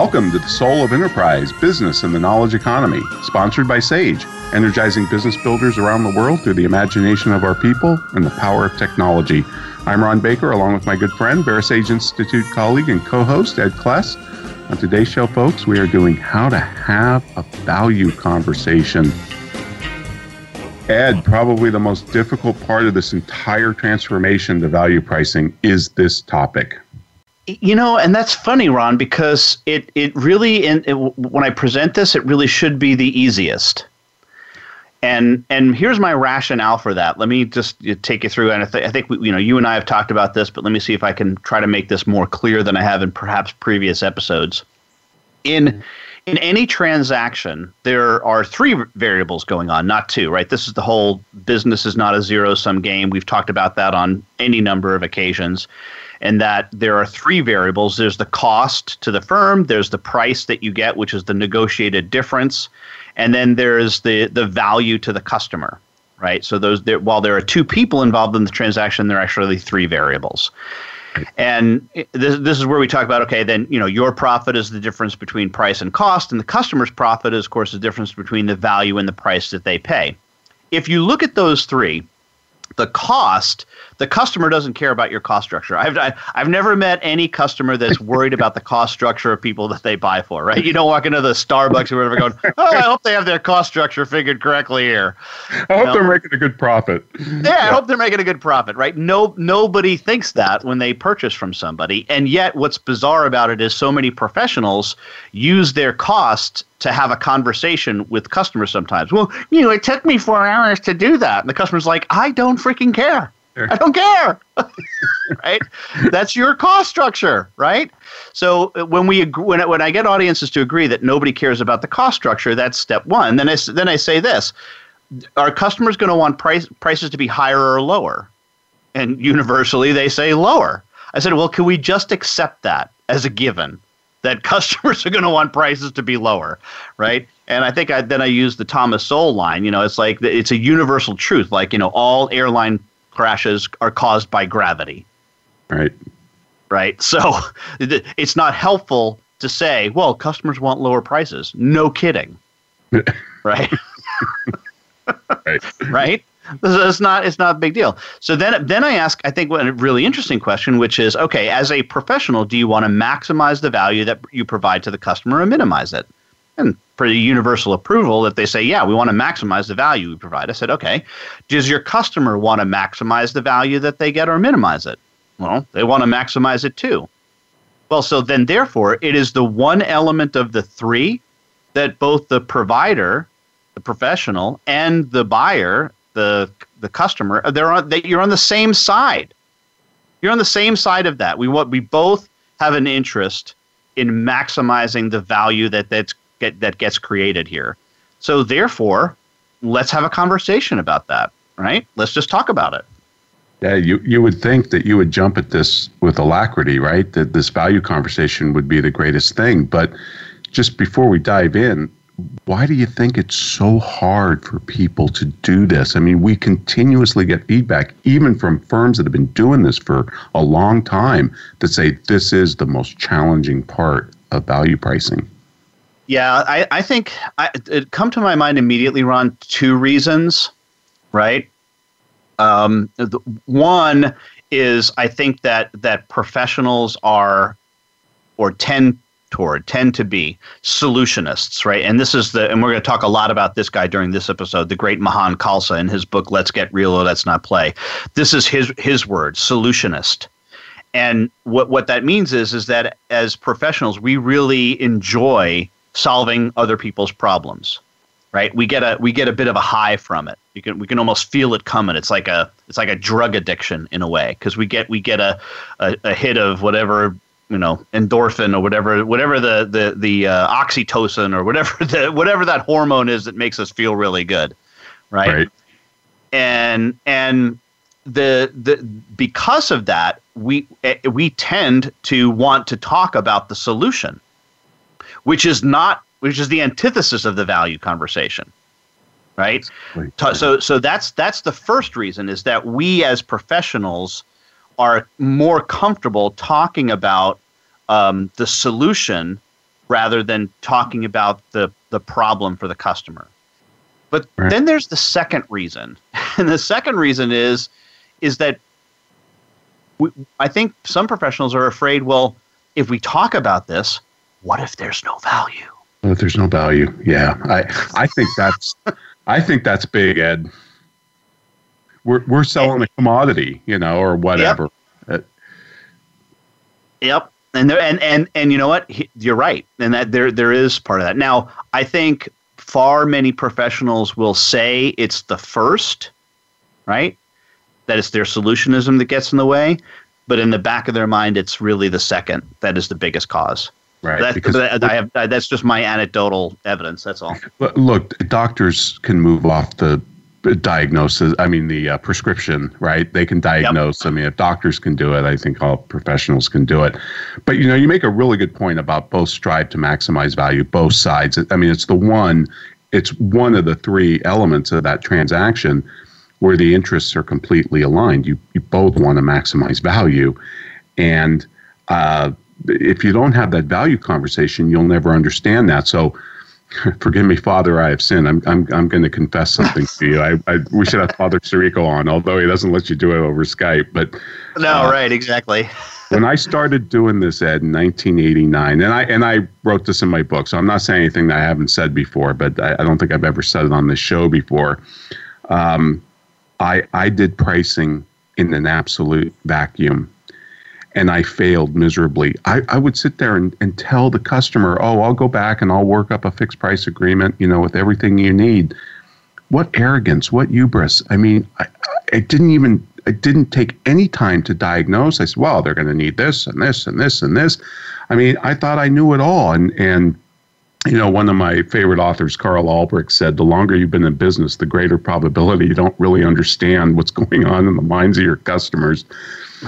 Welcome to the Soul of Enterprise Business and the Knowledge Economy, sponsored by SAGE, energizing business builders around the world through the imagination of our people and the power of technology. I'm Ron Baker, along with my good friend, VeraSage Institute colleague and co host, Ed Kless. On today's show, folks, we are doing how to have a value conversation. Ed, probably the most difficult part of this entire transformation to value pricing is this topic. You know, and that's funny, Ron, because it it really, in, it, when I present this, it really should be the easiest. And and here's my rationale for that. Let me just uh, take you through. And I, th- I think we, you know you and I have talked about this, but let me see if I can try to make this more clear than I have in perhaps previous episodes. In mm-hmm. in any transaction, there are three variables going on, not two, right? This is the whole business is not a zero sum game. We've talked about that on any number of occasions and that there are three variables there's the cost to the firm, there's the price that you get, which is the negotiated difference, and then there's the, the value to the customer. Right, so those there, while there are two people involved in the transaction, there are actually three variables. And this, this is where we talk about okay, then you know your profit is the difference between price and cost, and the customer's profit is, of course, the difference between the value and the price that they pay. If you look at those three, the cost the customer doesn't care about your cost structure. I've I, have i have never met any customer that's worried about the cost structure of people that they buy for. Right? You don't walk into the Starbucks or whatever going, oh, I hope they have their cost structure figured correctly here. I hope they're making a good profit. Yeah, yeah, I hope they're making a good profit. Right? No, nobody thinks that when they purchase from somebody, and yet what's bizarre about it is so many professionals use their cost to have a conversation with customers sometimes. Well, you know, it took me four hours to do that. And the customer's like, I don't freaking care. I don't care. right? That's your cost structure, right? So uh, when we when when I get audiences to agree that nobody cares about the cost structure, that's step one. Then I then I say this: Are customers going to want price prices to be higher or lower? And universally, they say lower. I said, well, can we just accept that as a given? That customers are going to want prices to be lower, right? And I think I, then I use the Thomas Sowell line. You know, it's like it's a universal truth. Like you know, all airline crashes are caused by gravity. Right. Right. So it's not helpful to say, well, customers want lower prices. No kidding. right. right. right. It's not. It's not a big deal. So then, then I ask. I think a really interesting question, which is, okay, as a professional, do you want to maximize the value that you provide to the customer or minimize it? And pretty universal approval that they say, yeah, we want to maximize the value we provide. I said, okay, does your customer want to maximize the value that they get or minimize it? Well, they want to maximize it too. Well, so then therefore, it is the one element of the three that both the provider, the professional, and the buyer, the the customer, uh, they're on. They, you're on the same side. You're on the same side of that. We want. We both have an interest in maximizing the value that that's get, that gets created here. So therefore, let's have a conversation about that, right? Let's just talk about it. Yeah, you, you would think that you would jump at this with alacrity, right? That this value conversation would be the greatest thing. But just before we dive in, why do you think it's so hard for people to do this? I mean, we continuously get feedback, even from firms that have been doing this for a long time, that say this is the most challenging part of value pricing. Yeah, I, I think I, it come to my mind immediately, Ron. Two reasons, right? Um, the, one is I think that that professionals are or tend toward tend to be solutionists, right? And this is the and we're going to talk a lot about this guy during this episode, the great Mahan Khalsa in his book Let's Get Real or Let's Not Play. This is his his word, solutionist. And what what that means is is that as professionals, we really enjoy solving other people's problems right we get a we get a bit of a high from it you can we can almost feel it coming it's like a it's like a drug addiction in a way because we get we get a, a, a hit of whatever you know endorphin or whatever whatever the the the uh, oxytocin or whatever the whatever that hormone is that makes us feel really good, right? right. And and the the because of that we eh, we tend to want to talk about the solution, which is not which is the antithesis of the value conversation right so so that's that's the first reason is that we as professionals are more comfortable talking about um, the solution rather than talking about the, the problem for the customer. But right. then there's the second reason. And the second reason is is that we, I think some professionals are afraid, well, if we talk about this, what if there's no value? What if there's no value? Yeah. I I think that's I think that's big, Ed we're we're selling a commodity, you know, or whatever. Yep. Uh, yep. And there, and and and you know what? You're right, and that there there is part of that. Now, I think far many professionals will say it's the first, right? That it's their solutionism that gets in the way, but in the back of their mind, it's really the second that is the biggest cause. Right. That, because I have, that's just my anecdotal evidence. That's all. Look, doctors can move off the diagnosis i mean the uh, prescription right? They can diagnose. Yep. i mean if doctors can do it i think all professionals can do it. But you know you make a really good point about both strive to maximize value both sides. I mean it's the one it's one of the three elements of that transaction where the interests are completely aligned. You you both want to maximize value. And uh, if you don't have that value conversation you'll never understand that. So Forgive me, Father, I have sinned. I'm I'm I'm going to confess something to you. I, I we should have Father Sirico on, although he doesn't let you do it over Skype. But no, uh, right, exactly. when I started doing this, Ed, in 1989, and I and I wrote this in my book, so I'm not saying anything that I haven't said before, but I, I don't think I've ever said it on this show before. Um, I I did pricing in an absolute vacuum and I failed miserably. I, I would sit there and, and tell the customer, oh, I'll go back and I'll work up a fixed price agreement, you know, with everything you need. What arrogance, what hubris. I mean, I, I didn't even, I didn't take any time to diagnose. I said, well, they're going to need this and this and this and this. I mean, I thought I knew it all. And, and, you know, one of my favorite authors, Karl Albrecht, said, the longer you've been in business, the greater probability you don't really understand what's going on in the minds of your customers.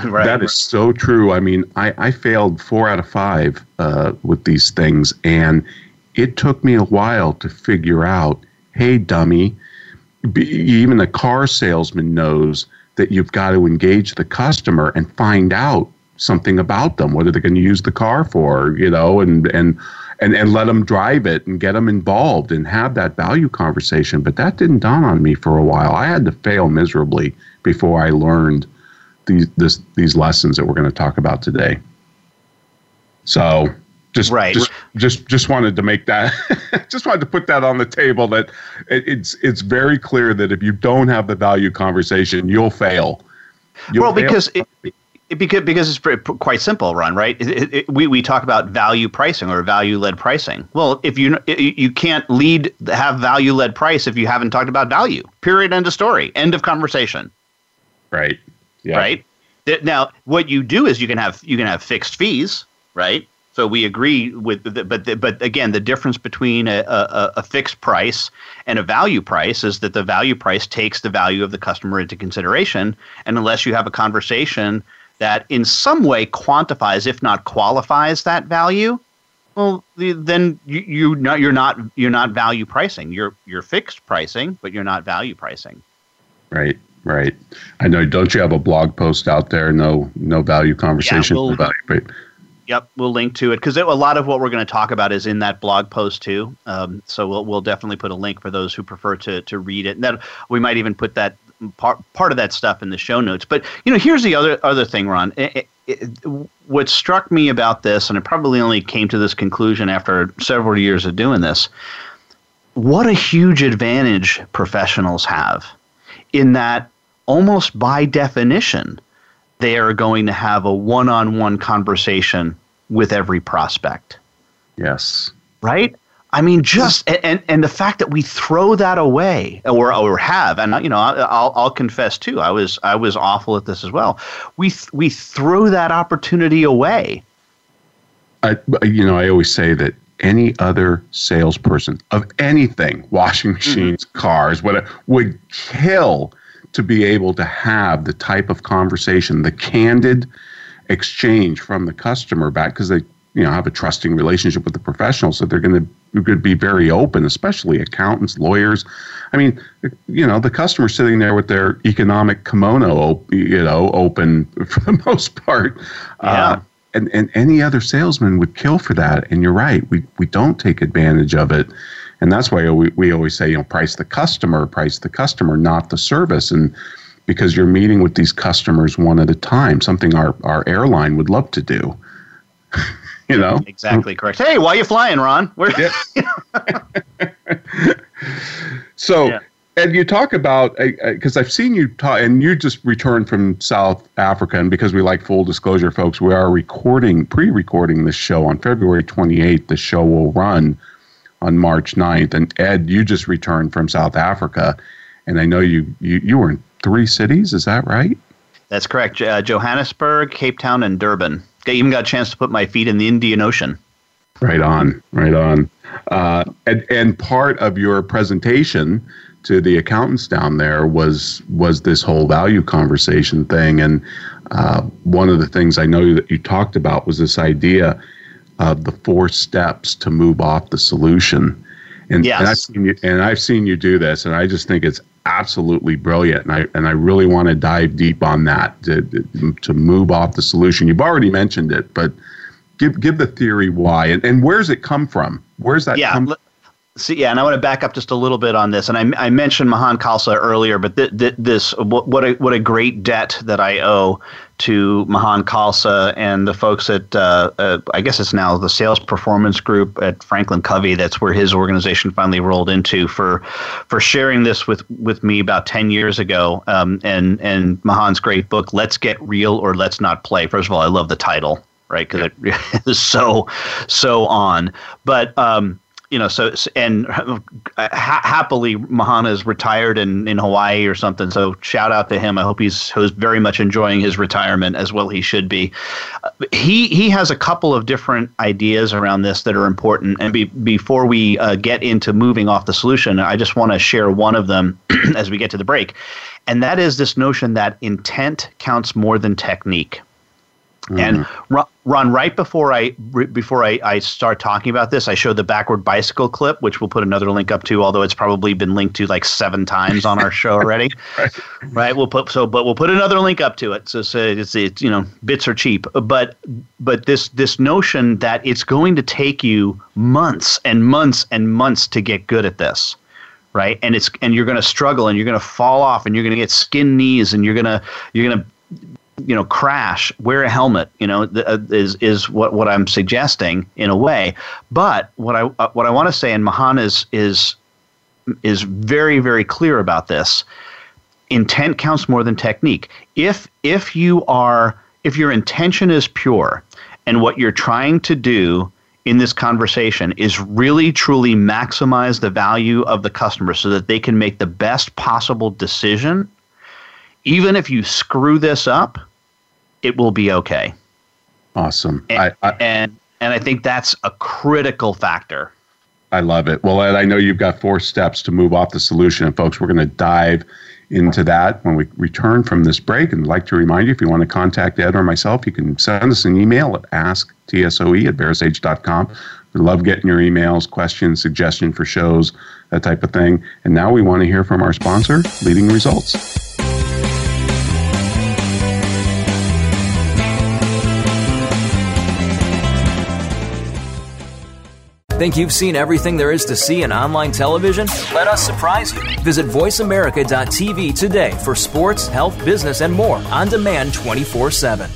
Right. That is so true. I mean, I, I failed four out of five uh, with these things, and it took me a while to figure out hey, dummy, be, even a car salesman knows that you've got to engage the customer and find out something about them. What are they going to use the car for? You know, and, and, and, and let them drive it and get them involved and have that value conversation. But that didn't dawn on me for a while. I had to fail miserably before I learned these this, these lessons that we're going to talk about today. So just right. just just just wanted to make that just wanted to put that on the table that it, it's it's very clear that if you don't have the value conversation, you'll fail. You'll well, fail. because it, it, because because it's pretty, quite simple, Ron. Right? It, we we talk about value pricing or value led pricing. Well, if you you can't lead have value led price if you haven't talked about value. Period. End of story. End of conversation. Right. Yeah. Right. Now, what you do is you can have you can have fixed fees, right? So we agree with, the, but the, but again, the difference between a, a, a, fixed price and a value price is that the value price takes the value of the customer into consideration, and unless you have a conversation that in some way quantifies, if not qualifies, that value, well, then you, you not, you're not you're not value pricing. You're you're fixed pricing, but you're not value pricing. Right. Right. I know. Don't you have a blog post out there? No, no value conversation. Yeah, we'll, value, Yep, we'll link to it because a lot of what we're going to talk about is in that blog post too. Um, so we'll we'll definitely put a link for those who prefer to to read it. And that we might even put that part part of that stuff in the show notes. But you know, here's the other other thing, Ron. It, it, what struck me about this, and I probably only came to this conclusion after several years of doing this. What a huge advantage professionals have in that almost by definition, they are going to have a one on one conversation with every prospect. Yes. Right? I mean, just and and the fact that we throw that away, or or have, and you know, I'll I'll confess too, I was I was awful at this as well. We we throw that opportunity away I, you know, I always say that any other salesperson of anything, washing mm-hmm. machines, mm-hmm. cars, whatever, would kill to be able to have the type of conversation, the candid exchange from the customer back because they you know have a trusting relationship with the professional so they're going to be very open especially accountants lawyers. I mean you know the customer sitting there with their economic kimono you know open for the most part. Yeah. Uh, and, and any other salesman would kill for that. And you're right we, we don't take advantage of it. And that's why we, we always say you know price the customer price the customer not the service. And because you're meeting with these customers one at a time something our, our airline would love to do you know? Exactly correct. Hey why are you flying ron? Where, yeah. so yeah. and you talk about because i've seen you talk and you just returned from south africa and because we like full disclosure folks we are recording pre-recording this show on february 28th the show will run on march 9th and ed you just returned from south africa and i know you you, you were in three cities is that right? That's correct. Uh, johannesburg cape town and durban I even got a chance to put my feet in the Indian Ocean. Right on, right on. Uh, and and part of your presentation to the accountants down there was was this whole value conversation thing. And uh, one of the things I know that you talked about was this idea of the four steps to move off the solution. And, yes. and I've seen you and I've seen you do this, and I just think it's absolutely brilliant. And I and I really want to dive deep on that to to move off the solution. You've already mentioned it, but give give the theory why and, and where's it come from? Where's that yeah, come from? See, yeah, and I want to back up just a little bit on this. And I, I mentioned Mahan Khalsa earlier, but th- th- this what, what a what a great debt that I owe to Mahan Khalsa and the folks at uh, uh, I guess it's now the Sales Performance Group at Franklin Covey. That's where his organization finally rolled into for for sharing this with with me about ten years ago. Um, and and Mahan's great book, Let's Get Real or Let's Not Play. First of all, I love the title right? Because it is so so on. But um, you know, so and ha- happily, Mahana is retired in, in Hawaii or something. So shout out to him. I hope he's, he's very much enjoying his retirement as well. He should be. Uh, he he has a couple of different ideas around this that are important. And be, before we uh, get into moving off the solution, I just want to share one of them as we get to the break, and that is this notion that intent counts more than technique. Mm-hmm. And Ron, right before I before I, I start talking about this, I showed the backward bicycle clip, which we'll put another link up to, although it's probably been linked to like seven times on our show already. right. right. We'll put so, but we'll put another link up to it. So, so it's, it's you know bits are cheap, but but this this notion that it's going to take you months and months and months to get good at this right and it's and you're going to struggle and you're going to fall off and you're going to get skin knees and you're going to you're going to you know crash wear a helmet you know uh, is is what what i'm suggesting in a way. But what i uh, what i want to say and mahan is is is very very clear about this intent counts more than technique. If if you are if your intention is pure and what you're trying to do in this conversation is really truly maximize the value of the customer so that they can make the best possible decision even if you screw this up, it will be okay. Awesome. And, I, I, and and I think that's a critical factor. I love it. Well, Ed, I know you've got four steps to move off the solution, and folks, we're going to dive into that when we return from this break. And I'd like to remind you, if you want to contact Ed or myself, you can send us an email at asktsoe at verasage.com. We love getting your emails, questions, suggestion for shows, that type of thing. And now we want to hear from our sponsor, Leading Results. Think you've seen everything there is to see in online television? Let us surprise you. Visit VoiceAmerica.tv today for sports, health, business, and more on demand 24 7.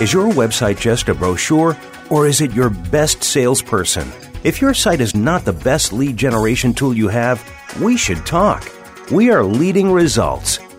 Is your website just a brochure, or is it your best salesperson? If your site is not the best lead generation tool you have, we should talk. We are leading results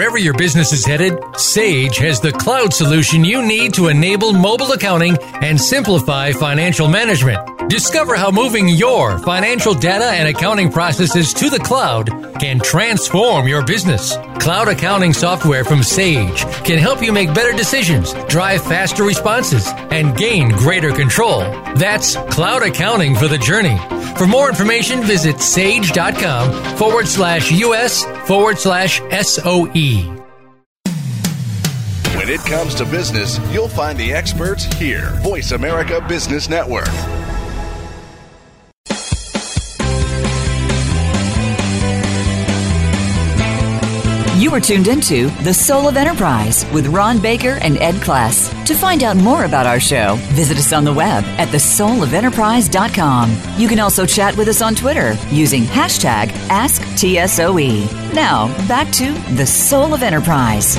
Wherever your business is headed, Sage has the cloud solution you need to enable mobile accounting and simplify financial management. Discover how moving your financial data and accounting processes to the cloud can transform your business. Cloud accounting software from Sage can help you make better decisions, drive faster responses, and gain greater control. That's cloud accounting for the journey. For more information, visit sage.com forward slash US forward slash SOE. When it comes to business, you'll find the experts here. Voice America Business Network. You are tuned into The Soul of Enterprise with Ron Baker and Ed Kless. To find out more about our show, visit us on the web at thesoulofenterprise.com. You can also chat with us on Twitter using hashtag AskTSOE. Now, back to The Soul of Enterprise.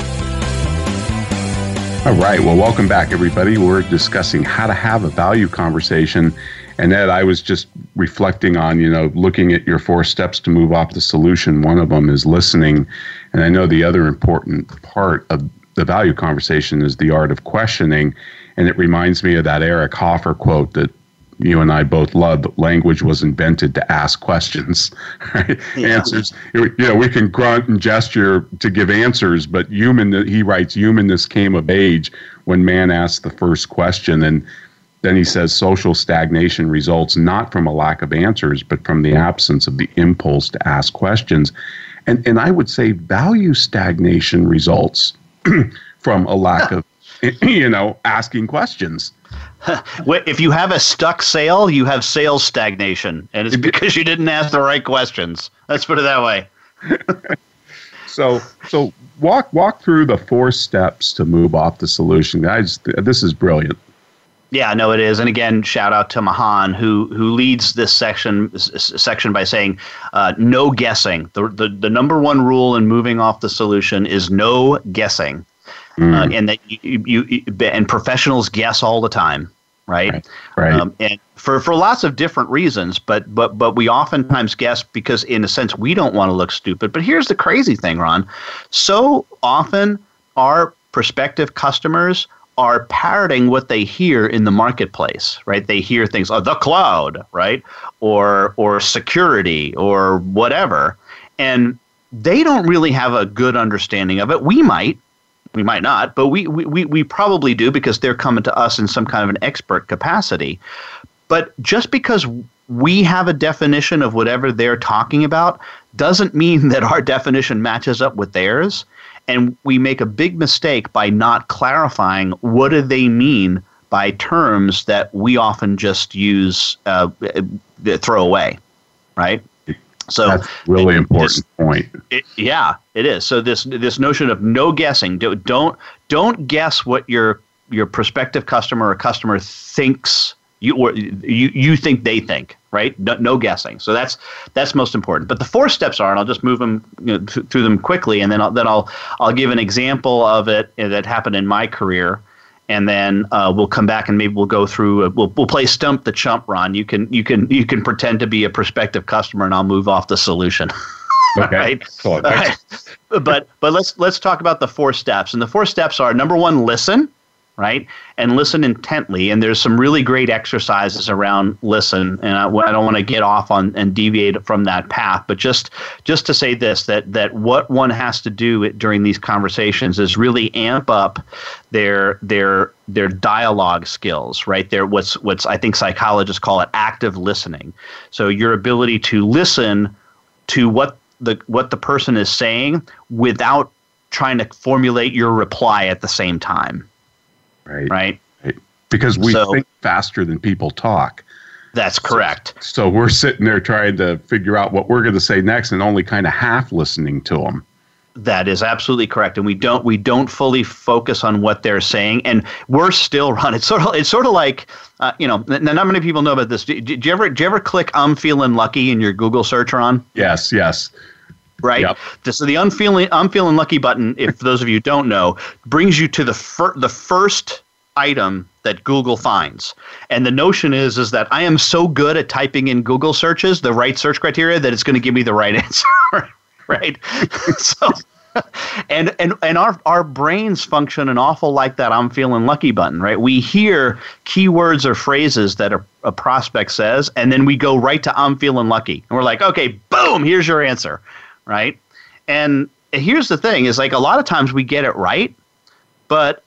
All right. Well, welcome back, everybody. We're discussing how to have a value conversation. And Ed, I was just reflecting on, you know, looking at your four steps to move off the solution. One of them is listening. And I know the other important part of the value conversation is the art of questioning. And it reminds me of that Eric Hoffer quote that you and I both love. Language was invented to ask questions. Right? Yeah. Answers. You know, we can grunt and gesture to give answers, but human. He writes, humanness came of age when man asked the first question, and then he says social stagnation results not from a lack of answers, but from the absence of the impulse to ask questions. And, and I would say value stagnation results from a lack of, you know, asking questions. if you have a stuck sale, you have sales stagnation, and it's because you didn't ask the right questions. Let's put it that way. so, so walk walk through the four steps to move off the solution, guys. This is brilliant. Yeah, no, it is. And again, shout out to Mahan who who leads this section section by saying, uh, "No guessing." The, the the number one rule in moving off the solution is no guessing, mm. uh, and that you, you, you, and professionals guess all the time, right? Right. right. Um, and for for lots of different reasons, but but but we oftentimes guess because, in a sense, we don't want to look stupid. But here's the crazy thing, Ron. So often, our prospective customers are parroting what they hear in the marketplace, right? They hear things like the cloud, right? Or or security or whatever. And they don't really have a good understanding of it. We might, we might not, but we, we, we probably do because they're coming to us in some kind of an expert capacity. But just because we have a definition of whatever they're talking about doesn't mean that our definition matches up with theirs and we make a big mistake by not clarifying what do they mean by terms that we often just use uh, throw away right? So that's really important this, point. It, yeah it is. So this this notion of no guessing don't don't don't guess what your your prospective customer or customer thinks you or you you think they think right no, no, guessing so that's that's most important but the four steps are and i'll just move them you know, th- through them quickly and then I'll, then I'll I'll give an example of it that happened in my career and then uh, we'll come back and maybe we'll go through. A, we'll we'll play stump the chump, Ron. You can you can you can pretend to be a prospective customer, and I'll move off the solution. Okay. right? Right. But but let's let's talk about the four steps. And the four steps are number one, listen right? And listen intently. And there's some really great exercises around listen. And I, I don't want to get off on and deviate from that path, but just just to say this that that what one has to do during these conversations is really amp up their their their dialogue skills, right? There, what's what's I think psychologists call it active listening. So your ability to listen to what the what the person is saying without trying to formulate your reply at the same time Right. Right. right. Because we so, think faster than people talk. That's correct. So, so, we're sitting there trying to figure out what we're going to say next and only kind of half listening to them. That is absolutely correct, and we don't we don't fully focus on what they're saying, and we're still run. It's sort of it's sort of like uh, you know, not many people know about this. Did, did you ever did you ever click "I'm feeling lucky" in your Google search, Ron? Yes, yes right? Yep. So the unfeeling I'm feeling lucky button, if those of you don't know, brings you to the fir- the first item that Google finds. And the notion is is that I am so good at typing in Google searches the right search criteria that it's going to give me the right answer. right? so and and and our our brains function an awful like that I'm feeling lucky button, right? We hear keywords or phrases that a, a prospect says and then we go right to I'm feeling lucky. And we're like, "Okay, boom, here's your answer." Right? And here's the thing is like a lot of times we get it right, but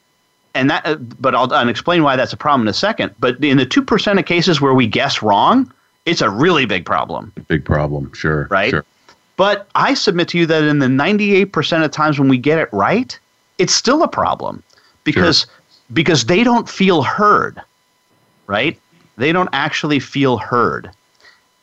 and that, but I'll, I'll explain why that's a problem in a second. But in the two percent of cases where we guess wrong, it's a really big problem. Big problem, sure. Right. Sure. But I submit to you that in the ninety-eight percent of times when we get it right, it's still a problem because sure. because they don't feel heard. Right. They don't actually feel heard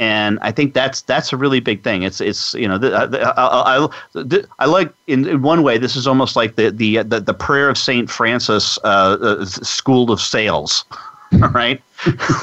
and I think that's that's a really big thing. It's it's you know the, uh, the, I, I, I, like in, in one way this is almost like the the the, the prayer of Saint Francis uh, uh, school of sales. right?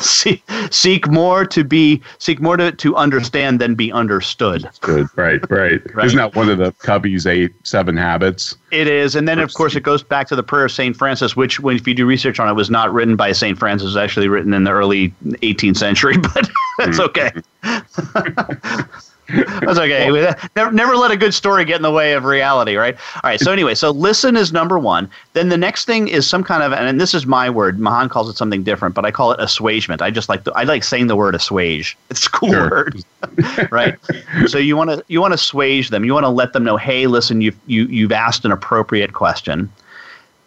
seek, seek more to be seek more to, to understand than be understood. Good, right, right, right. Isn't that one of the Covey's eight seven habits? It is, and then of course it goes back to the prayer of Saint Francis, which, when if you do research on it, was not written by Saint Francis. It was actually written in the early 18th century, but that's mm-hmm. okay. That's okay. Never, never let a good story get in the way of reality, right? All right. So anyway, so listen is number one. Then the next thing is some kind of, and this is my word. Mahan calls it something different, but I call it assuagement. I just like the, I like saying the word assuage. It's a cool sure. word, right? So you want to you want to assuage them. You want to let them know, hey, listen, you you you've asked an appropriate question.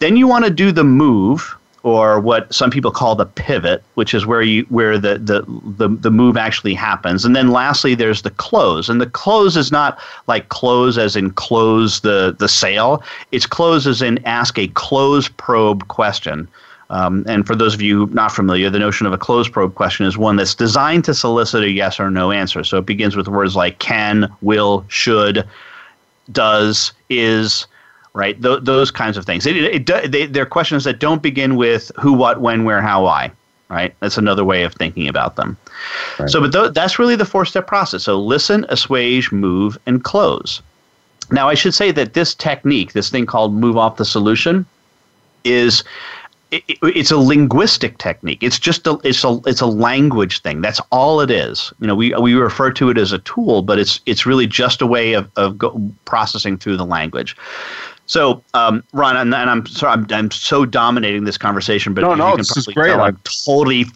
Then you want to do the move or what some people call the pivot, which is where you where the, the the the move actually happens. And then lastly, there's the close, and the close is not like close as in close the the sale. It's close as in ask a close probe question. Um, and for those of you not familiar, the notion of a close probe question is one that's designed to solicit a yes or no answer. So it begins with words like can, will, should, does, is, right? Th- those kinds of things. It, it, it, they, they're questions that don't begin with who, what, when, where, how, why. Right. That's another way of thinking about them. Right. So, but th- that's really the four-step process. So, listen, assuage, move, and close. Now, I should say that this technique, this thing called move off the solution, is it, it's a linguistic technique. It's just a it's a it's a language thing. That's all it is. You know, we we refer to it as a tool, but it's it's really just a way of of go, processing through the language. So, um, Ron, and, and I'm sorry, I'm, I'm so dominating this conversation, but no, no, this is great. I'm totally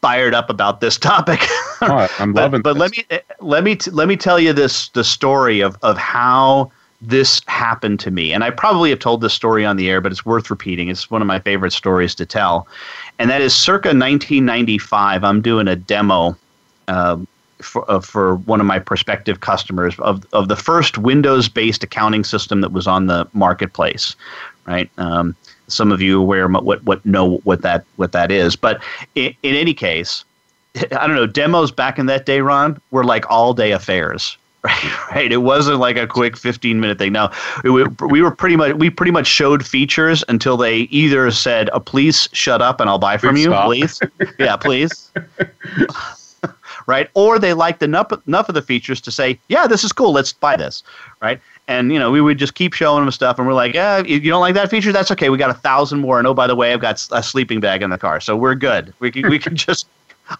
fired up about this topic. oh, I'm but, loving. But this. let me let me let me tell you this the story of of how this happened to me, and I probably have told this story on the air, but it's worth repeating. It's one of my favorite stories to tell, and that is circa 1995. I'm doing a demo. Uh, for, uh, for one of my prospective customers of, of the first Windows based accounting system that was on the marketplace, right? Um, some of you aware what what know what that what that is, but in, in any case, I don't know demos back in that day, Ron, were like all day affairs, right? Right. It wasn't like a quick 15 minute thing. No, we, we were pretty much we pretty much showed features until they either said, oh, "Please shut up and I'll buy from please you, stop. please." yeah, please right? Or they liked enough enough of the features to say, yeah, this is cool, let's buy this, right? And you know, we would just keep showing them stuff, and we're like, yeah, you don't like that feature? That's okay. We got a thousand more, and oh, by the way, I've got a sleeping bag in the car, so we're good. We can we can just,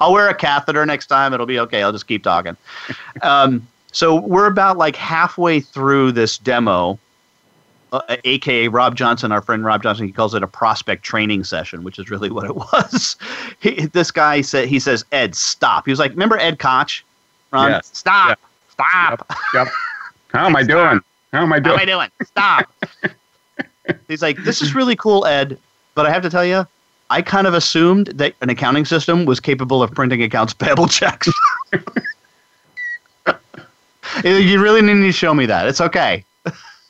I'll wear a catheter next time. It'll be okay. I'll just keep talking. Um, so we're about like halfway through this demo, uh, aka Rob Johnson, our friend Rob Johnson, he calls it a prospect training session, which is really what it was. he, this guy said, he says, Ed, stop. He was like, remember Ed Koch? Ron, yes. stop, yep. stop. Yep. yep. How am I doing? How am I doing? How am I doing? Stop. He's like, this is really cool, Ed, but I have to tell you, I kind of assumed that an accounting system was capable of printing accounts payable checks. you really need to show me that. It's okay.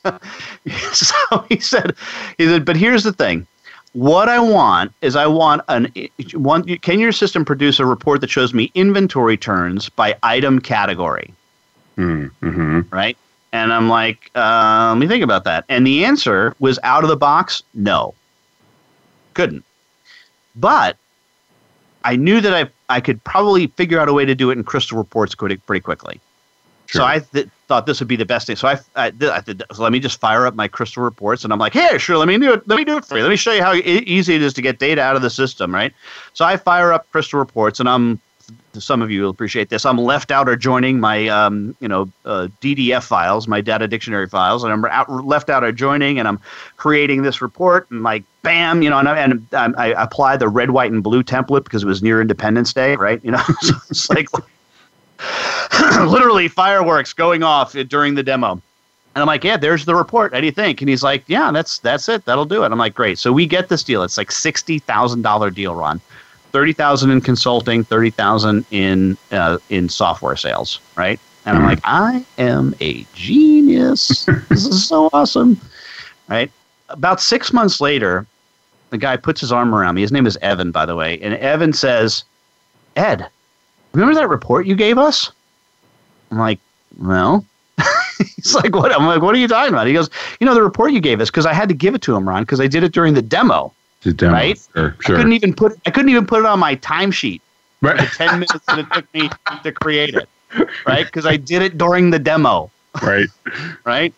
so he said, he said, but here's the thing. What I want is I want an one. Can your system produce a report that shows me inventory turns by item category? Mm-hmm. Right. And I'm like, uh, let me think about that. And the answer was out of the box, no. Couldn't. But I knew that I I could probably figure out a way to do it in Crystal Reports pretty, pretty quickly. Sure. So I th- thought this would be the best thing. So I, I, I did, so let me just fire up my crystal reports, and I'm like, hey, sure, let me do it. Let me do it for you. Let me show you how e- easy it is to get data out of the system, right? So I fire up crystal reports, and I'm some of you will appreciate this. I'm left out or joining my, um, you know, uh, DDF files, my data dictionary files, and I'm out, left out or joining, and I'm creating this report, and like, bam, you know, and, I, and I, I apply the red, white, and blue template because it was near Independence Day, right? You know, so it's like literally fireworks going off during the demo. And I'm like, yeah, there's the report. How do you think? And he's like, yeah, that's that's it. That'll do it. I'm like, great. So we get this deal. It's like sixty thousand dollar deal, Ron. Thirty thousand in consulting, thirty thousand in uh, in software sales, right? And I'm like, I am a genius. this is so awesome, right? About six months later, the guy puts his arm around me. His name is Evan, by the way, and Evan says, Ed, remember that report you gave us? I'm like, well, he's like, what? I'm like, what are you talking about? He goes, you know, the report you gave us because I had to give it to him, Ron, because I did it during the demo. The demo, right? Sure, sure. I couldn't even put I couldn't even put it on my timesheet. Right. The ten minutes that it took me to create it, right? Because I did it during the demo, Right. right?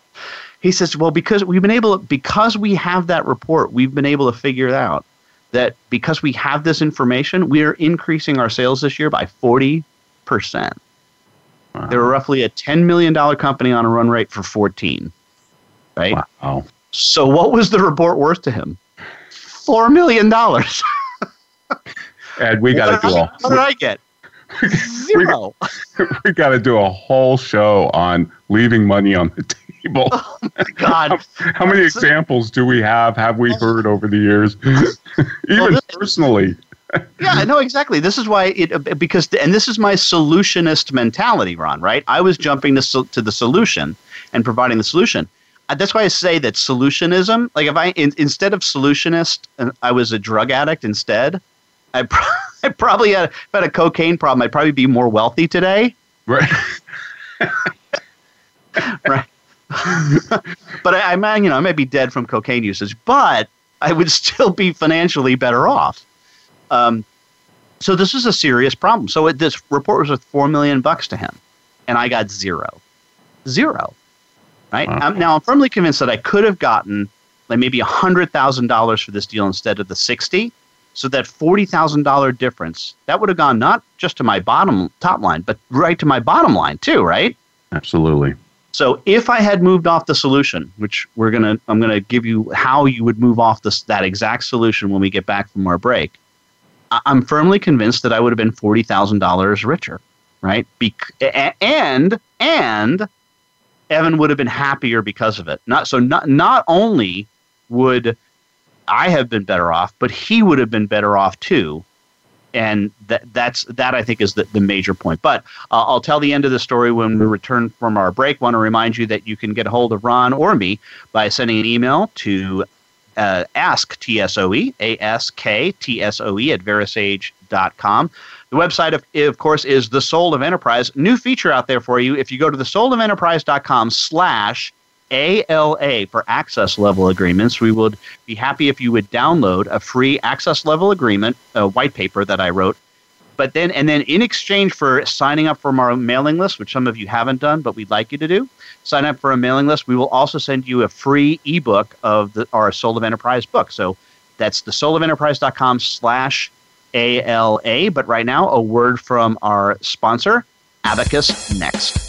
He says, well, because we've been able, because we have that report, we've been able to figure it out that because we have this information, we are increasing our sales this year by forty percent. They were roughly a $10 million company on a run rate for 14. Right? Wow. So what was the report worth to him? $4 million. Ed, we got to do a What did I get? Zero. we got to do a whole show on leaving money on the table. Oh my God. How many examples do we have? Have we heard over the years? Even this- personally. yeah, I know exactly. This is why it because and this is my solutionist mentality, Ron. Right? I was jumping to to the solution and providing the solution. Uh, That's why I say that solutionism. Like if I in, instead of solutionist, uh, I was a drug addict instead. I, pro- I probably had, if I had a cocaine problem. I'd probably be more wealthy today. Right. right? but I, I might, you know, I might be dead from cocaine usage, but I would still be financially better off. Um, so this is a serious problem. So it, this report was worth four million bucks to him, and I got zero, zero. Right Wow. I'm, now, I'm firmly convinced that I could have gotten like maybe a hundred thousand dollars for this deal instead of the sixty. So that forty thousand dollar difference that would have gone not just to my bottom top line, but right to my bottom line too. Right. Absolutely. So if I had moved off the solution, which we're gonna, I'm gonna give you how you would move off this that exact solution when we get back from our break. I- I'm firmly convinced that I would have been forty thousand dollars richer, right? A- and and Evan would have been happier because of it. Not so not not only would I have been better off, but he would have been better off too. And that that's that I think is the, the major point. But uh, I'll tell the end of the story when we return from our break. Want to remind you that you can get a hold of Ron or me by sending an email to uh, ask TSOE, A-S-K, T-S-O-E at verasage.com. The website, of, of course, is The Soul of Enterprise. New feature out there for you. If you go to thesoulofenterprise.com slash ALA for access level agreements, we would be happy if you would download a free access level agreement, a white paper that I wrote. But then, and then in exchange for signing up from our mailing list, which some of you haven't done, but we'd like you to do, sign up for a mailing list. We will also send you a free ebook of the, our Soul of Enterprise book. So that's the soulofenterprise.com slash ALA. But right now, a word from our sponsor, Abacus Next.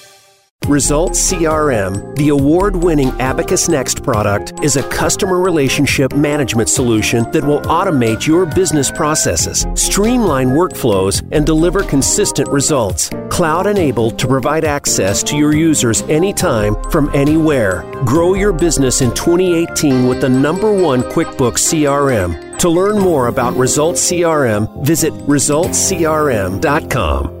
Results CRM, the award winning Abacus Next product, is a customer relationship management solution that will automate your business processes, streamline workflows, and deliver consistent results. Cloud enabled to provide access to your users anytime from anywhere. Grow your business in 2018 with the number one QuickBooks CRM. To learn more about Results CRM, visit resultscrm.com.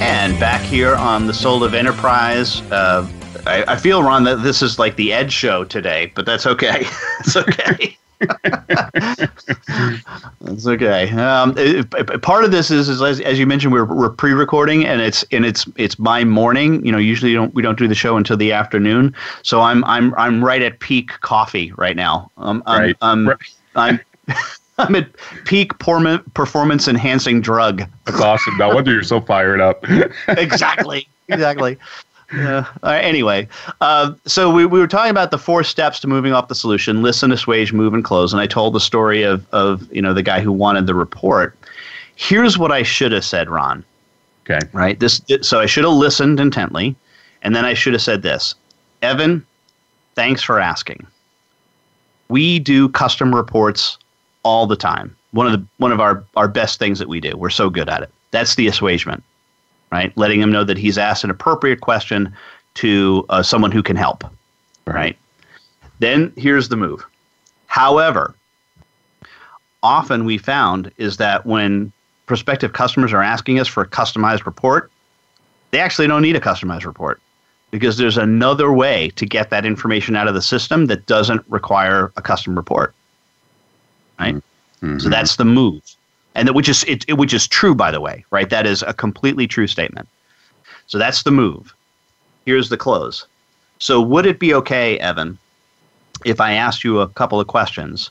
And back here on the Soul of Enterprise, uh, I, I, feel, Ron, that this is like the Ed show today, but that's okay. it's okay. That's okay. Um, it, it, part of this is, is as, as, you mentioned, we're, we're pre-recording, and it's and it's it's my morning. You know, usually don't, we don't do the show until the afternoon, so I'm I'm I'm right at peak coffee right now. Um, I'm, right. I'm, I'm, I'm I'm at peak performance enhancing drug. That's awesome. No wonder you're so fired up. exactly. Exactly. Uh, anyway, uh, so we, we were talking about the four steps to moving off the solution: listen, assuage, move, and close. And I told the story of of you know the guy who wanted the report. Here's what I should have said, Ron. Okay. Right. This. So I should have listened intently, and then I should have said this, Evan. Thanks for asking. We do custom reports all the time. One of the one of our our best things that we do. We're so good at it. That's the assuagement, right? Letting him know that he's asked an appropriate question to uh, someone who can help, right? Then here's the move. However, often we found is that when prospective customers are asking us for a customized report, they actually don't need a customized report because there's another way to get that information out of the system that doesn't require a custom report right? Mm-hmm. So that's the move, and that, which is it, it, which is true, by the way, right? That is a completely true statement. So that's the move. Here's the close. So would it be okay, Evan, if I asked you a couple of questions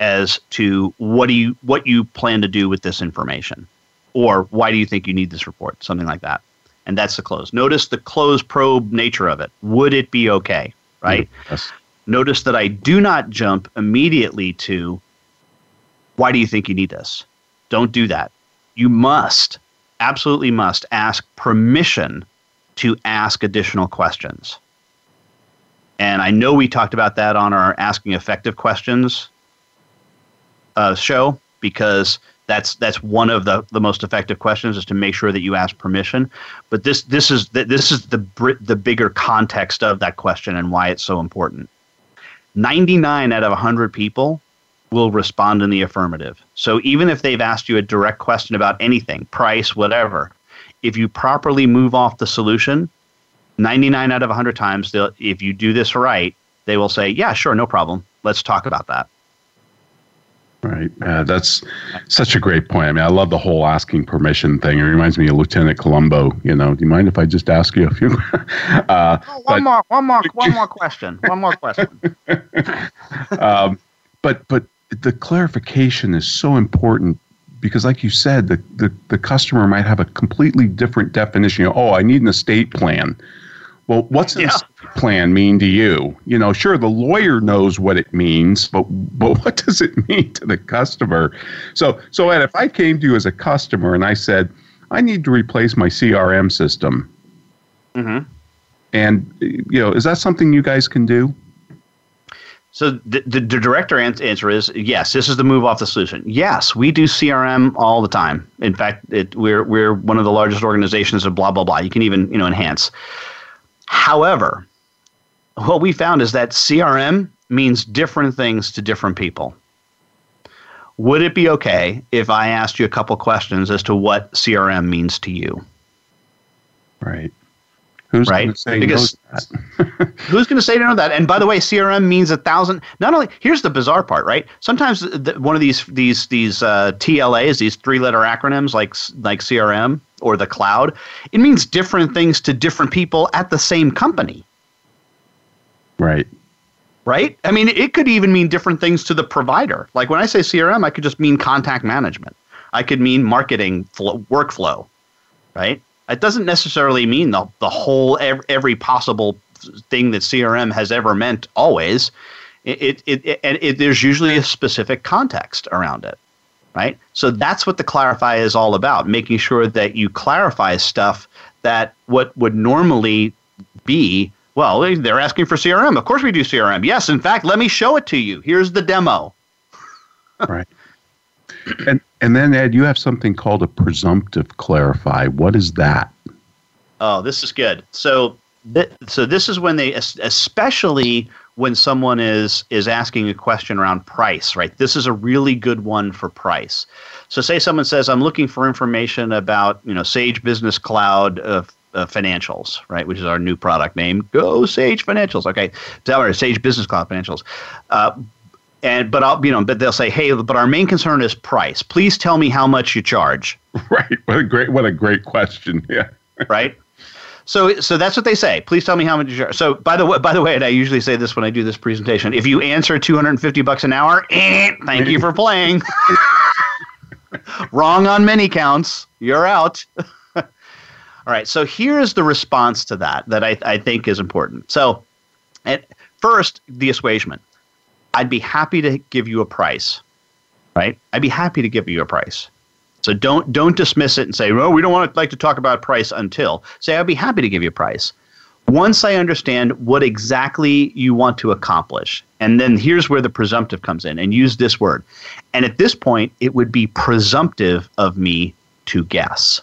as to what do you what you plan to do with this information, or why do you think you need this report, something like that? And that's the close. Notice the close probe nature of it. Would it be okay? Right. Yes. Notice that I do not jump immediately to why do you think you need this? Don't do that. You must, absolutely must, ask permission to ask additional questions. And I know we talked about that on our Asking Effective Questions uh, show because that's that's one of the, the most effective questions is to make sure that you ask permission. But this this is the, this is the the bigger context of that question and why it's so important. Ninety nine out of hundred people will respond in the affirmative. So even if they've asked you a direct question about anything, price, whatever, if you properly move off the solution, 99 out of 100 times, if you do this right, they will say, yeah, sure, no problem. Let's talk about that. Right. Uh, that's such a great point. I mean, I love the whole asking permission thing. It reminds me of Lieutenant Columbo. You know, do you mind if I just ask you a few? uh, oh, one but, more, one more, one more question. One more question. um, but but the clarification is so important because like you said the, the, the customer might have a completely different definition. You know, oh i need an estate plan. Well what's an yeah. estate plan mean to you? You know sure the lawyer knows what it means but but what does it mean to the customer? So so Ed, if i came to you as a customer and i said i need to replace my crm system mm-hmm. and you know is that something you guys can do So the, the, the director answer is yes. This is the move off the solution. Yes, we do CRM all the time. In fact, it, we're we're one of the largest organizations of blah blah blah. You can even you know enhance. However, what we found is that CRM means different things to different people. Would it be okay if I asked you a couple questions as to what CRM means to you? Right. Who's right? going to say because who's going to say no to that? And by the way, CRM means a thousand. Not only here's the bizarre part, right? Sometimes the, one of these these these uh, TLAs, these three letter acronyms like like CRM or the cloud, it means different things to different people at the same company. Right. Right. I mean, it could even mean different things to the provider. Like when I say CRM, I could just mean contact management. I could mean marketing flow, workflow. Right it doesn't necessarily mean the, the whole every, possible thing that CRM has ever meant always. It, it, it, and it, there's usually a specific context around it, right? So that's what the clarify is all about, making sure that you clarify stuff that what would normally be, well, they're asking for CRM. Of course we do CRM. Yes, in fact, let me show it to you. Here's the demo. right. And and then Ed, you have something called a presumptive clarify. What is that? Oh, this is good. So th- so this is when they especially when someone is is asking a question around price, right? This is a really good one for price. So say someone says I'm looking for information about, you know, Sage Business Cloud uh, uh, financials, right, which is our new product name. Go Sage Financials. Okay, Sage Business Cloud Financials. Uh, and but I'll you know but they'll say hey but our main concern is price. Please tell me how much you charge. Right. What a great what a great question. Yeah. Right? So so that's what they say. Please tell me how much you charge. So by the way by the way and i usually say this when i do this presentation if you answer 250 bucks an hour eh, thank you for playing. Wrong on many counts. You're out. All right. So here's the response to that that i, I think is important. So at first the assuagement I'd be happy to give you a price, right? I'd be happy to give you a price. So don't don't dismiss it and say, "Well, we don't want to like to talk about price until." Say, "I'd be happy to give you a price." Once I understand what exactly you want to accomplish, and then here's where the presumptive comes in, and use this word. And at this point, it would be presumptive of me to guess.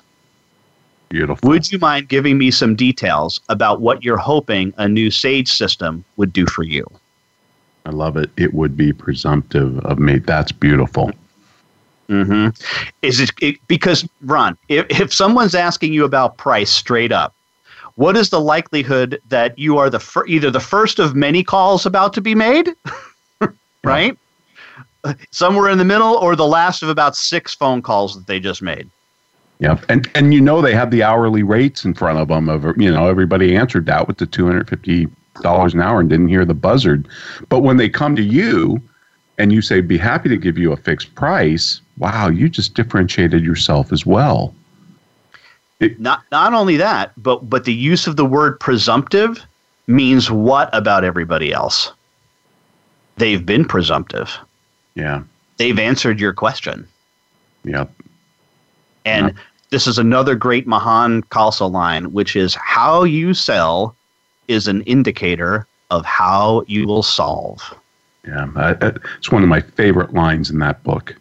Beautiful. Would you mind giving me some details about what you're hoping a new Sage system would do for you? I love it. It would be presumptive of me. That's beautiful. Mm-hmm. Is it, it because Ron? If if someone's asking you about price straight up, what is the likelihood that you are the fir- either the first of many calls about to be made, right? Yeah. Somewhere in the middle, or the last of about six phone calls that they just made. Yeah, and and you know they have the hourly rates in front of them. Of you know everybody answered that with the two hundred fifty dollars an hour and didn't hear the buzzard. But when they come to you and you say, be happy to give you a fixed price, wow, you just differentiated yourself as well. It, not not only that, but but the use of the word presumptive means what about everybody else? They've been presumptive. Yeah. They've answered your question. Yep. And yep. this is another great Mahan Khalsa line, which is how you sell is an indicator of how you will solve. Yeah, it's one of my favorite lines in that book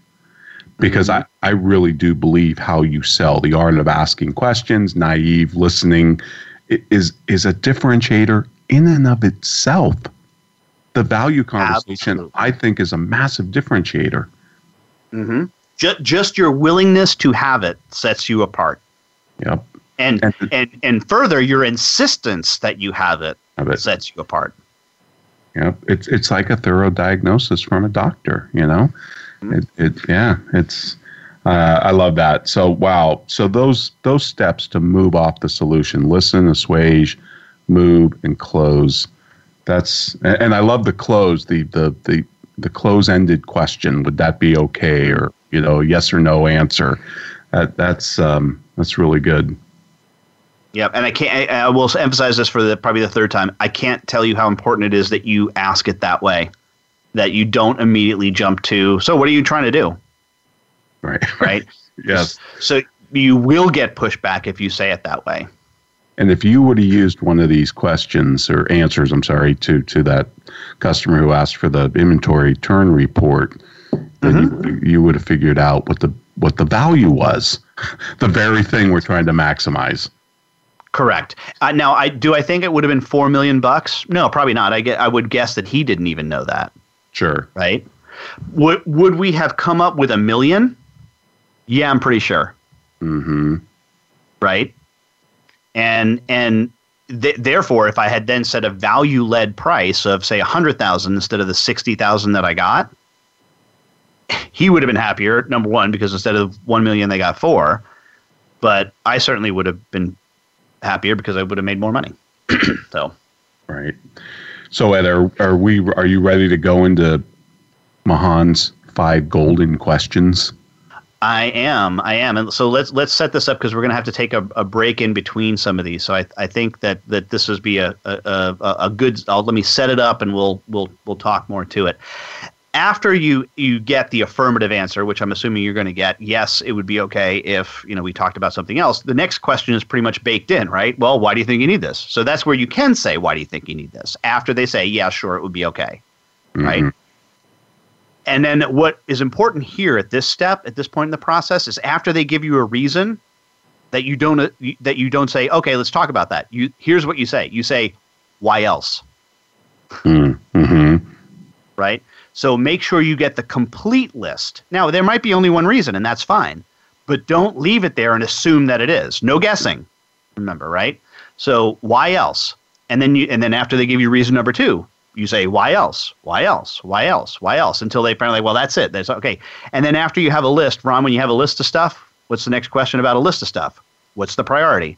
because mm-hmm. I, I really do believe how you sell the art of asking questions, naive listening is is a differentiator in and of itself. The value conversation, Absolutely. I think, is a massive differentiator. Mm-hmm. Just, just your willingness to have it sets you apart. Yep. And, and, and, and further, your insistence that you have it, have it. sets you apart. Yep. It's, it's like a thorough diagnosis from a doctor, you know? Mm-hmm. It, it, yeah, it's, uh, I love that. So, wow. So those, those steps to move off the solution, listen, assuage, move, and close. That's, and I love the close, the, the, the, the close-ended question. Would that be okay? Or, you know, yes or no answer. That, that's, um, that's really good. Yep, and I can't. I, I, will emphasize this for the probably the third time. I can't tell you how important it is that you ask it that way, that you don't immediately jump to. So, what are you trying to do? Right. Right. yes. So you will get pushback if you say it that way. And if you would have used one of these questions or answers, I'm sorry, to to that customer who asked for the inventory turn report, then mm-hmm. you, you would have figured out what the what the value was, the very thing we're trying to maximize. Correct. Uh, now, I do I think it would have been four million bucks? No, probably not. I get. I would guess that he didn't even know that. Sure. Right. Would Would we have come up with a million? Yeah, I'm pretty sure. Hmm. Right. And and th- therefore, if I had then set a value led price of say a hundred thousand instead of the sixty thousand that I got, he would have been happier. Number one, because instead of one million, they got four. But I certainly would have been happier because I would have made more money. so, right. So, Ed, are are we? Are you ready to go into Mahan's five golden questions? I am. I am. And so let's let's set this up because we're going to have to take a, a break in between some of these. So I, I think that, that this would be a a, a, a good. I'll, let me set it up and we'll we'll we'll talk more to it after you you get the affirmative answer, which I'm assuming you're going to get, yes, it would be okay if you know we talked about something else. The next question is pretty much baked in, right? Well, why do you think you need this? So that's where you can say, why do you think you need this? After they say, yeah, sure, it would be okay, mm-hmm. right? And then what is important here at this step, at this point in the process, is after they give you a reason that you don't uh, that you don't say, okay, let's talk about that. You here's what you say. You say, why else? Mm-hmm. Right so make sure you get the complete list. Now, there might be only one reason, and that's fine, but don't leave it there and assume that it is. No guessing. Remember, right? So why else? And then you and then after they give you reason number two, you say why else? Why else? Why else? Why else? Until they finally, well, that's it. That's okay. And then after you have a list, Ron, when you have a list of stuff, what's the next question about a list of stuff? What's the priority?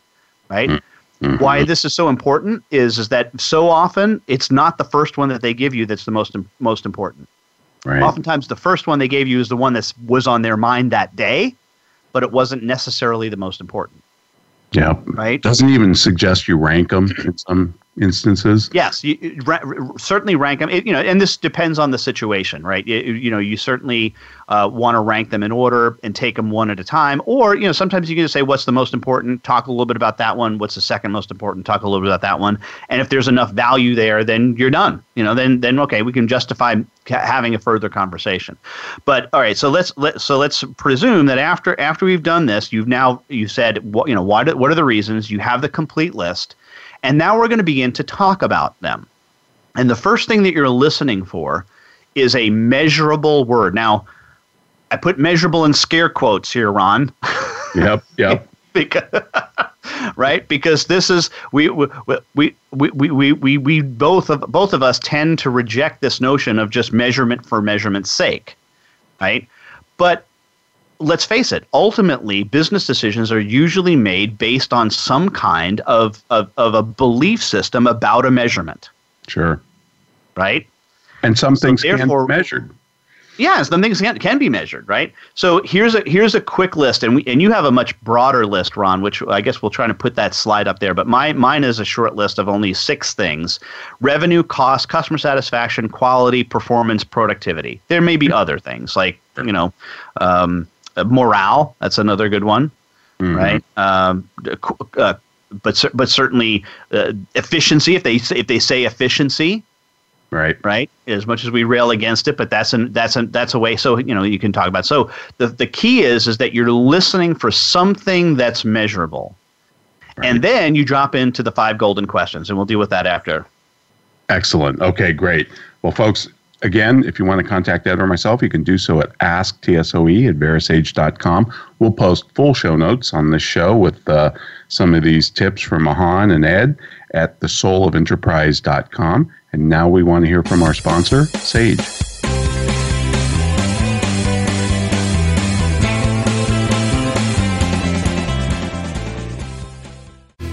Right? Mm. Mm-hmm. Why this is so important is is that so often it's not the first one that they give you that's the most most important. Right. Oftentimes, the first one they gave you is the one that was on their mind that day, but it wasn't necessarily the most important. Yeah. Right. Doesn't even suggest you rank them in some instances. Yes, you, ra- certainly rank them. It, you know, and this depends on the situation, right? You, know, you certainly uh, want to rank them in order and take them one at a time, or you know, sometimes you can just say what's the most important, talk a little bit about that one. What's the second most important, talk a little bit about that one. And if there's enough value there, then you're done. You know, then then okay, we can justify having a further conversation. But all right, so let's let so let's presume that after after we've done this, you've now you said what you know what what are the reasons? You have the complete list and now we're going to begin to talk about them. And the first thing that you're listening for is a measurable word. Now, I put measurable in scare quotes here, Ron. Yep, yep. because, right? Because this is we we we we we we, we both of both of us tend to reject this notion of just measurement for measurement's sake, right? But let's face it, ultimately, business decisions are usually made based on some kind of, of, of a belief system about a measurement. Sure. Right? And some so things can be measured. Yeah, some things can, can be measured, right? So here's a here's a quick list, and we and you have a much broader list, Ron, which I guess we'll try to put that slide up there. But my mine is a short list of only six things: revenue, cost, customer satisfaction, quality, performance, productivity. There may be other things like you know, um, uh, morale. That's another good one, mm-hmm. right? Um, uh, but but certainly uh, efficiency. If they if they say efficiency, right, right. As much as we rail against it, but that's an that's an that's a way. So you know you can talk about. So the the key is is that you're listening for something that's measurable, right. and then you drop into the five golden questions, and we'll deal with that after. Excellent. Okay, great. Well, folks, Again, if you want to contact Ed or myself, you can do so at asktsoe at verasage.com. We'll post full show notes on this show with uh, some of these tips from Mahan and Ed at thesoulofenterprise.com. And now we want to hear from our sponsor, Sage.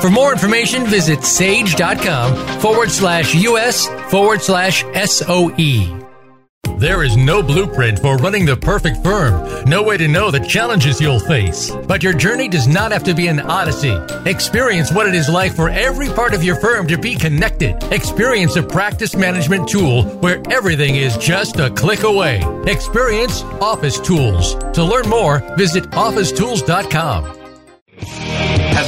For more information, visit sage.com forward slash US forward slash SOE. There is no blueprint for running the perfect firm, no way to know the challenges you'll face. But your journey does not have to be an odyssey. Experience what it is like for every part of your firm to be connected. Experience a practice management tool where everything is just a click away. Experience Office Tools. To learn more, visit officetools.com.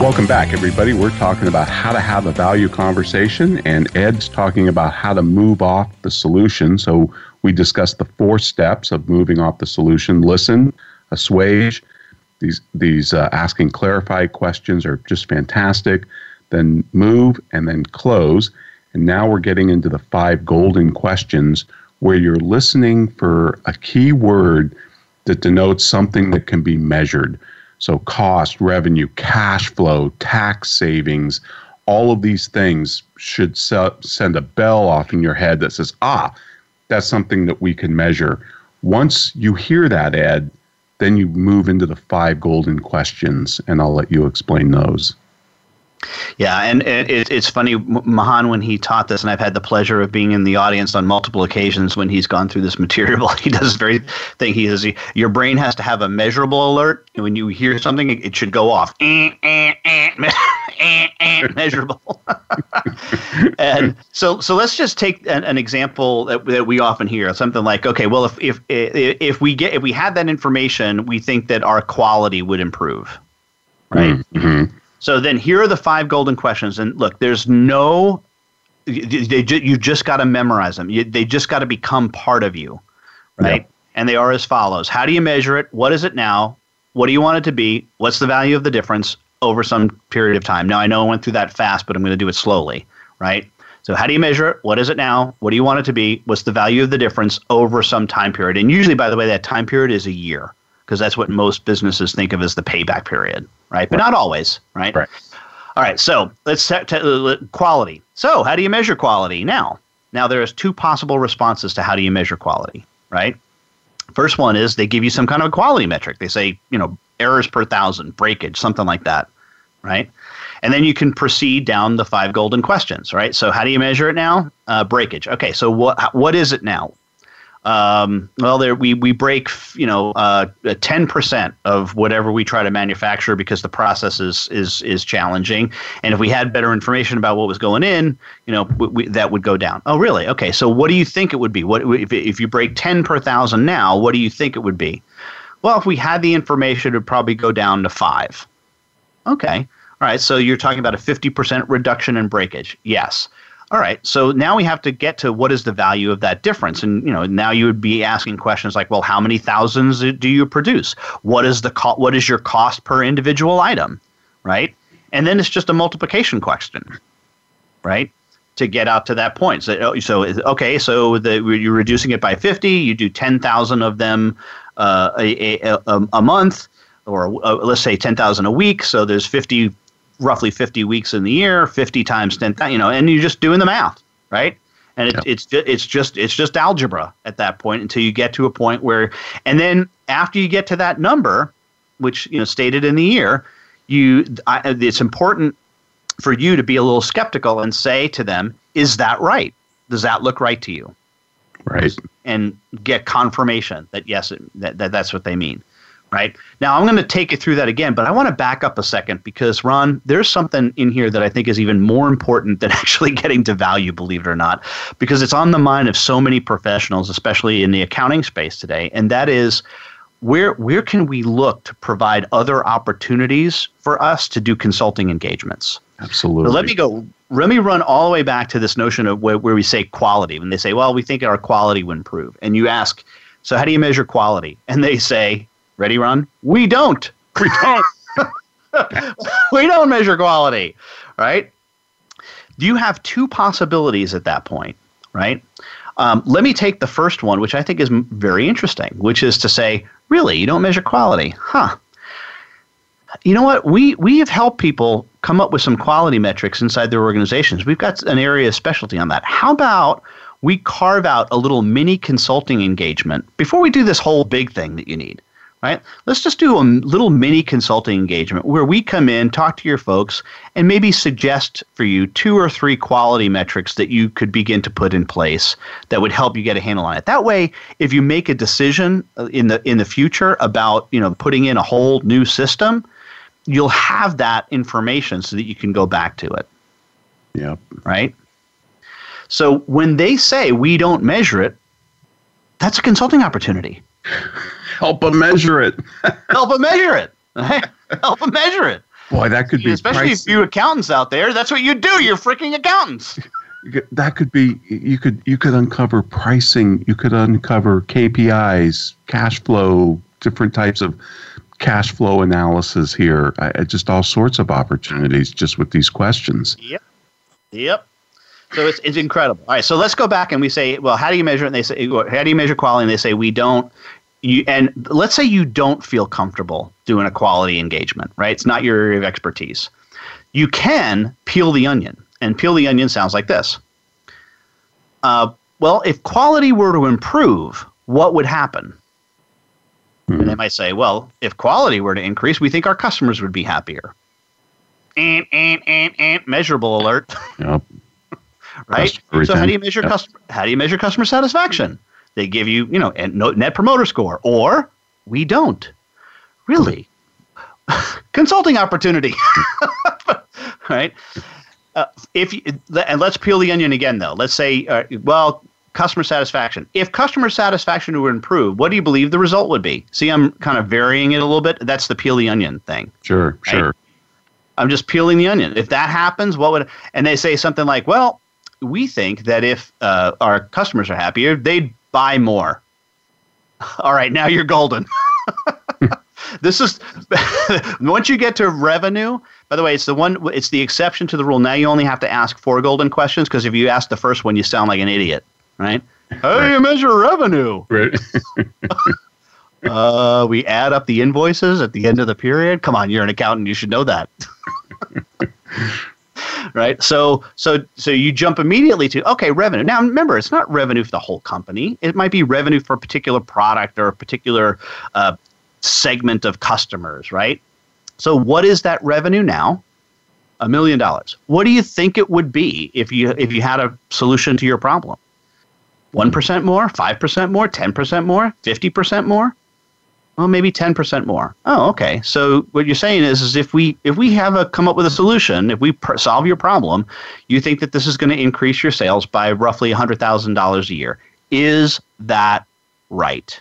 Welcome back, everybody. We're talking about how to have a value conversation, and Ed's talking about how to move off the solution. So, we discussed the four steps of moving off the solution listen, assuage. These, these uh, asking clarified questions are just fantastic. Then move and then close. And now we're getting into the five golden questions where you're listening for a key word that denotes something that can be measured. So, cost, revenue, cash flow, tax savings, all of these things should se- send a bell off in your head that says, ah, that's something that we can measure. Once you hear that, Ed, then you move into the five golden questions, and I'll let you explain those. Yeah, and it, it's funny, Mahan, when he taught this, and I've had the pleasure of being in the audience on multiple occasions when he's gone through this material. He does this very thing. He says, Your brain has to have a measurable alert. And when you hear something, it should go off. Eh, eh, eh, measurable. and so, so let's just take an, an example that, that we often hear something like, okay, well, if, if, if, we get, if we had that information, we think that our quality would improve. Right. Mm-hmm. So then here are the five golden questions. And look, there's no, they, they you just got to memorize them. You, they just got to become part of you, right? Yep. And they are as follows How do you measure it? What is it now? What do you want it to be? What's the value of the difference over some period of time? Now, I know I went through that fast, but I'm going to do it slowly, right? So, how do you measure it? What is it now? What do you want it to be? What's the value of the difference over some time period? And usually, by the way, that time period is a year because that's what most businesses think of as the payback period, right? But not always, right? Right. All right. So let's set t- quality. So how do you measure quality now? Now there's two possible responses to how do you measure quality, right? First one is they give you some kind of a quality metric. They say, you know, errors per thousand, breakage, something like that, right? And then you can proceed down the five golden questions, right? So how do you measure it now? Uh, breakage. Okay, so what what is it now? Um, well, there we we break you know uh, ten uh, percent of whatever we try to manufacture because the process is is is challenging. And if we had better information about what was going in, you know, we, we, that would go down. Oh, really? Okay. So what do you think it would be? What if if you break ten per thousand now? What do you think it would be? Well, if we had the information, it would probably go down to five. Okay. All right. So you're talking about a fifty percent reduction in breakage. Yes all right so now we have to get to what is the value of that difference. And you know now you would be asking questions like well how many thousands do you produce? What is the co- what is your cost per individual item right? And then it's just a multiplication question right? To get out to that point. So, oh, so okay so the, you're reducing it by 50 you do 10,000 of them uh, a, a, a, month or uh, let's say 10,000 a week so there's 50 roughly 50 weeks in the year, 50 times 10, you know, and you're just doing the math, right? And it, it's just, it's just it's just algebra at that point until you get to a point where, and then after you get to that number, which you know stated in the year, you I, it's important for you to be a little skeptical and say to them, "Is that right? Does that look right to you?" Right. And get confirmation that yes, that, that that's what they mean. Right now, I'm going to take you through that again, but I want to back up a second because Ron, there's something in here that I think is even more important than actually getting to value, believe it or not, because it's on the mind of so many professionals, especially in the accounting space today, and that is where where can we look to provide other opportunities for us to do consulting engagements? Absolutely. So let me go. Let me run all the way back to this notion of where, where we say quality. When they say, "Well, we think our quality will improve," and you ask, "So how do you measure quality?" and they say, "Ready, Ron? We don't. We don't. we don't measure quality, right?" You have two possibilities at that point, right? Um, let me take the first one, which I think is very interesting, which is to say, really, you don't measure quality, huh? You know what? We we have helped people come up with some quality metrics inside their organizations. We've got an area of specialty on that. How about we carve out a little mini consulting engagement before we do this whole big thing that you need? Right? Let's just do a little mini consulting engagement where we come in, talk to your folks, and maybe suggest for you two or three quality metrics that you could begin to put in place that would help you get a handle on it. That way, if you make a decision uh, in the in the future about you know putting in a whole new system, you'll have that information so that you can go back to it. Yep. Right. So when they say we don't measure it, that's a consulting opportunity. Help them measure it. Help them measure it. Help them measure it. Boy, that could be especially pricey. if you accountants out there. That's what you do. You're freaking accountants. that could be you could you could uncover pricing. You could uncover KPIs, cash flow, different types of cash flow analysis here. I, just all sorts of opportunities just with these questions. Yep. Yep. So it's, it's incredible. All right, so let's go back and we say, well, how do you measure it? And they say, how do you measure quality? And they say, we don't. You, and let's say you don't feel comfortable doing a quality engagement, right? It's not your area of expertise. You can peel the onion, and peel the onion sounds like this. Uh, well, if quality were to improve, what would happen? And they hmm. might say, well, if quality were to increase, we think our customers would be happier. And, and, and, and, measurable alert. Yep. Right? So how do you measure Yep. customer? How do you measure customer satisfaction? They give you, you know, a no- net promoter score, or we don't. Really, consulting opportunity, right? Uh, if you, and let's peel the onion again, though. Let's say, uh, well, customer satisfaction. If customer satisfaction were improved, what do you believe the result would be? See, I'm kind of varying it a little bit. That's the peel the onion thing. Sure, Right. sure. I'm just peeling the onion. If that happens, what would? And they say something like, "Well, we think that if uh, our customers are happier, they'd buy more." All right, now you're golden. this is once you get to revenue. By the way, it's the one. It's the exception to the rule. Now you only have to ask four golden questions because if you ask the first one, you sound like an idiot, right? How do you measure revenue? Right. Uh, we add up the invoices at the end of the period. Come on, you're an accountant. You should know that. Right. So, so, so you jump immediately to okay, revenue. Now, remember, it's not revenue for the whole company. It might be revenue for a particular product or a particular uh, segment of customers. Right. So, what is that revenue now? A million dollars. What do you think it would be if you if you had a solution to your problem? One percent more, five percent more, ten percent more, fifty percent more? Well, maybe ten percent more. Oh, okay. So what you're saying is, is if we if we have a come up with a solution, if we pr- solve your problem, you think that this is going to increase your sales by roughly hundred thousand dollars a year. Is that right?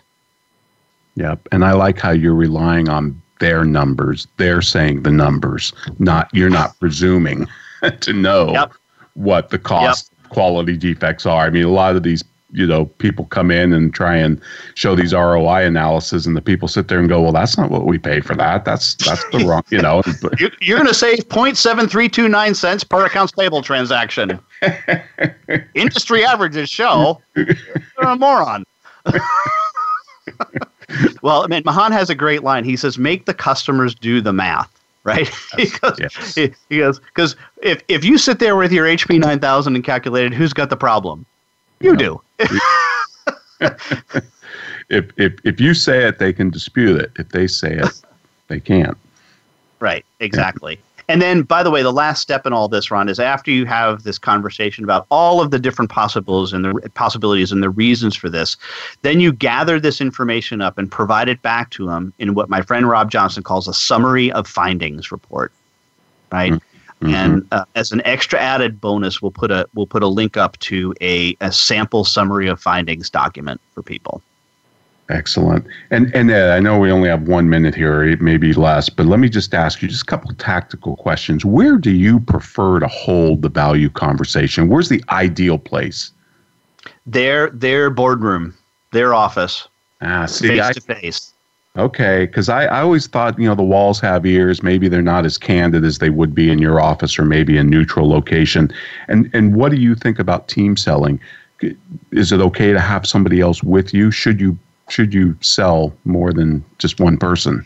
Yep. And I like how you're relying on their numbers. They're saying the numbers, not you're not presuming to know Yep. what the cost quality defects are. I mean, a lot of these, you know, people come in and try and show these ROI analysis and the people sit there and go, Well, that's not what we pay for that. That's that's the wrong you know. You're, you're going to save 0.7329 cents per accounts payable transaction. Industry averages show you're a moron. well, I mean, Mahan has a great line. He says, "Make the customers do the math." Right? he goes, yes. he, he goes, because if if you sit there with your HP 9000 and calculate it, who's got the problem? You do. if if if you say it, they can dispute it. If they say it, they can't. Right, exactly. And then, by the way, the last step in all this, Ron, is after you have this conversation about all of the different possibilities and the possibilities and the reasons for this, then you gather this information up and provide it back to them in what my friend Rob Johnson calls a summary of findings report. Right. Mm-hmm. And uh, as an extra added bonus, we'll put a we'll put a link up to a, a sample summary of findings document for people. Excellent. And and Ed, I know we only have one minute here, maybe less, but let me just ask you just a couple tactical questions. Where do you prefer to hold the value conversation? Where's the ideal place? Their their boardroom, their office. Ah, see, face to face. Okay, because I, I always thought you know the walls have ears. Maybe they're not as candid as they would be in your office or maybe a neutral location. And and what do you think about team selling? Is it okay to have somebody else with you? Should you should you sell more than just one person?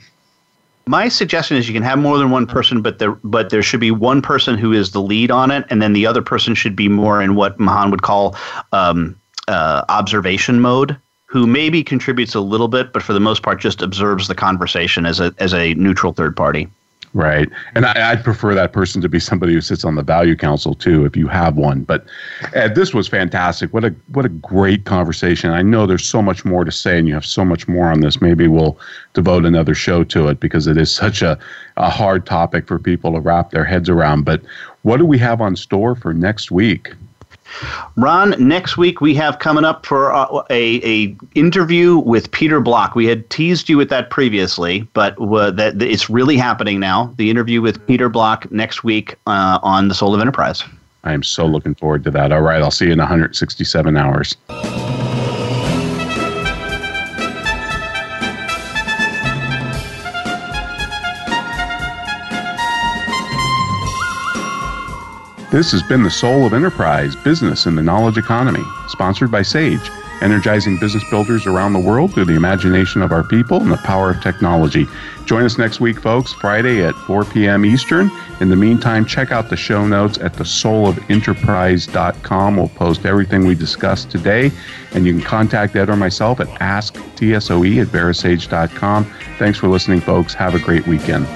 My suggestion is you can have more than one person, but there but there should be one person who is the lead on it, and then the other person should be more in what Mahan would call um, uh, observation mode, who maybe contributes a little bit, but for the most part just observes the conversation as a as a neutral third party. Right. And I, would prefer that person to be somebody who sits on the value council too, if you have one. But this was fantastic. What a what a great conversation. I know there's so much more to say and you have so much more on this. Maybe we'll devote another show to it because it is such a, a hard topic for people to wrap their heads around. But what do we have on store for next week? Ron, next week we have coming up for uh, a, a interview with Peter Block. We had teased you with that previously, but uh, that it's really happening now. The interview with Peter Block next week uh, on the Soul of Enterprise. I am so looking forward to that. All right, I'll see you in 167 hours. This has been the Soul of Enterprise Business in the Knowledge Economy, sponsored by Sage, energizing business builders around the world through the imagination of our people and the power of technology. Join us next week, folks, Friday at 4 p.m. Eastern. In the meantime, check out the show notes at thesoulofenterprise.com. We'll post everything we discussed today, and you can contact Ed or myself at asktsoe at verasage.com. Thanks for listening, folks. Have a great weekend.